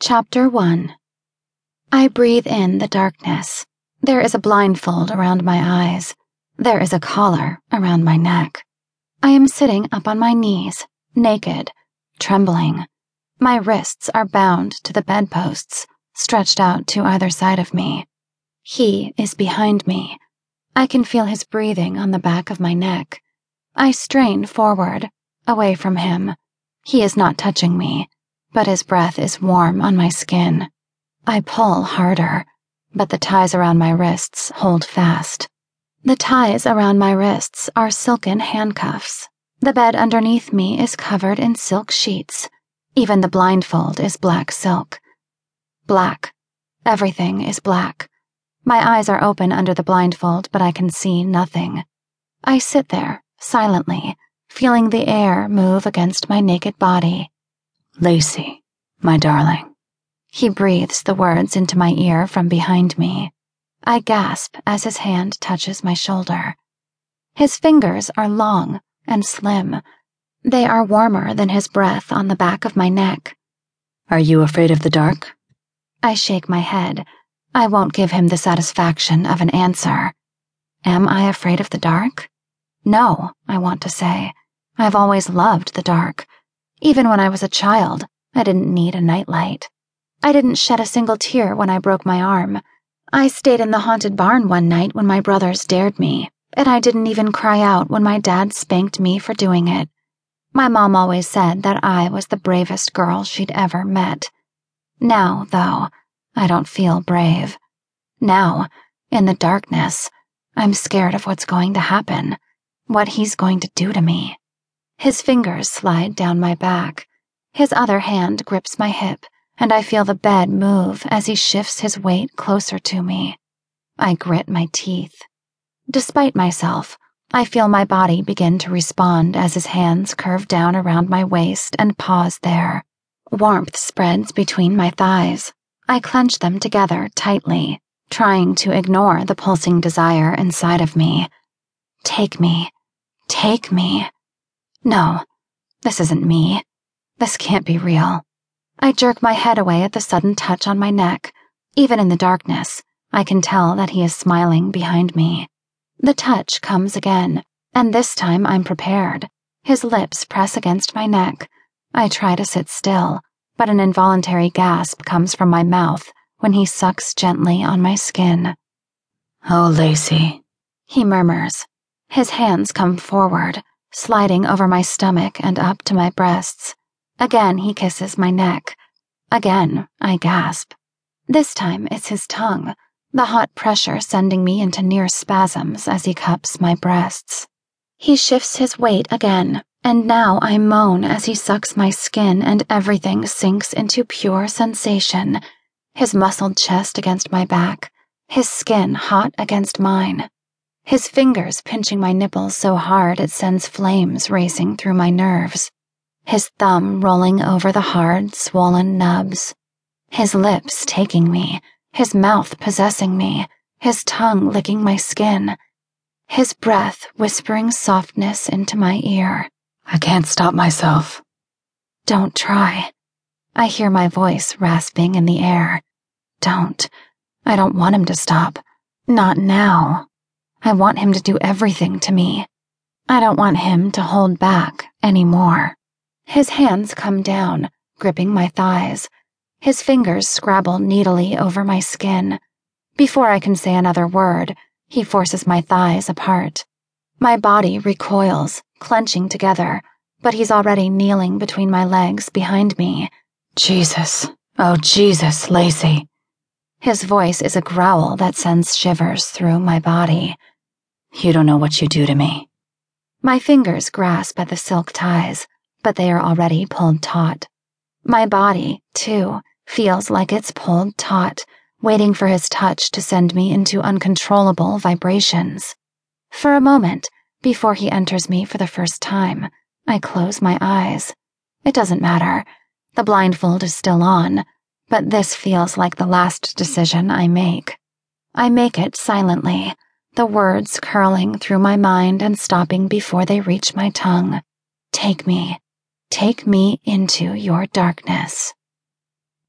Chapter 1 I breathe in the darkness. There is a blindfold around my eyes. There is a collar around my neck. I am sitting up on my knees, naked, trembling. My wrists are bound to the bedposts, stretched out to either side of me. He is behind me. I can feel his breathing on the back of my neck. I strain forward, away from him. He is not touching me but his breath is warm on my skin. I pull harder, but the ties around my wrists hold fast. The ties around my wrists are silken handcuffs. The bed underneath me is covered in silk sheets. Even the blindfold is black silk. Black. Everything is black. My eyes are open under the blindfold, but I can see nothing. I sit there, silently, feeling the air move against my naked body. Lacey, my darling. He breathes the words into my ear from behind me. I gasp as his hand touches my shoulder. His fingers are long and slim. They are warmer than his breath on the back of my neck. Are you afraid of the dark? I shake my head. I won't give him the satisfaction of an answer. Am I afraid of the dark? No, I want to say. I've always loved the dark. Even when I was a child, I didn't need a nightlight. I didn't shed a single tear when I broke my arm. I stayed in the haunted barn one night when my brothers dared me, and I didn't even cry out when my dad spanked me for doing it. My mom always said that I was the bravest girl she'd ever met. Now, though, I don't feel brave. Now, in the darkness, I'm scared of what's going to happen, what he's going to do to me. His fingers slide down my back. His other hand grips my hip, and I feel the bed move as he shifts his weight closer to me. I grit my teeth. Despite myself, I feel my body begin to respond as his hands curve down around my waist and pause there. Warmth spreads between my thighs. I clench them together tightly, trying to ignore the pulsing desire inside of me. Take me. Take me. No, this isn't me. This can't be real. I jerk my head away at the sudden touch on my neck. Even in the darkness, I can tell that he is smiling behind me. The touch comes again, and this time I'm prepared. His lips press against my neck. I try to sit still, but an involuntary gasp comes from my mouth when he sucks gently on my skin. Oh, Lacey, he murmurs. His hands come forward, sliding over my stomach and up to my breasts. Again, he kisses my neck. Again, I gasp. This time, it's his tongue, the hot pressure sending me into near spasms as he cups my breasts. He shifts his weight again, and now I moan as he sucks my skin and everything sinks into pure sensation. His muscled chest against my back, his skin hot against mine his fingers pinching my nipples so hard it sends flames racing through my nerves, his thumb rolling over the hard, swollen nubs, his lips taking me, his mouth possessing me, his tongue licking my skin, his breath whispering softness into my ear. I can't stop myself. Don't try. I hear my voice rasping in the air. Don't. I don't want him to stop. Not now. I want him to do everything to me. I don't want him to hold back anymore. His hands come down, gripping my thighs. His fingers scrabble needily over my skin. Before I can say another word, he forces my thighs apart. My body recoils, clenching together, but he's already kneeling between my legs behind me. Jesus. Oh, Jesus, Lacey. His voice is a growl that sends shivers through my body. You don't know what you do to me. My fingers grasp at the silk ties, but they are already pulled taut. My body, too, feels like it's pulled taut, waiting for his touch to send me into uncontrollable vibrations. For a moment, before he enters me for the first time, I close my eyes. It doesn't matter. The blindfold is still on, but this feels like the last decision I make. I make it silently the words curling through my mind and stopping before they reach my tongue. Take me, take me into your darkness.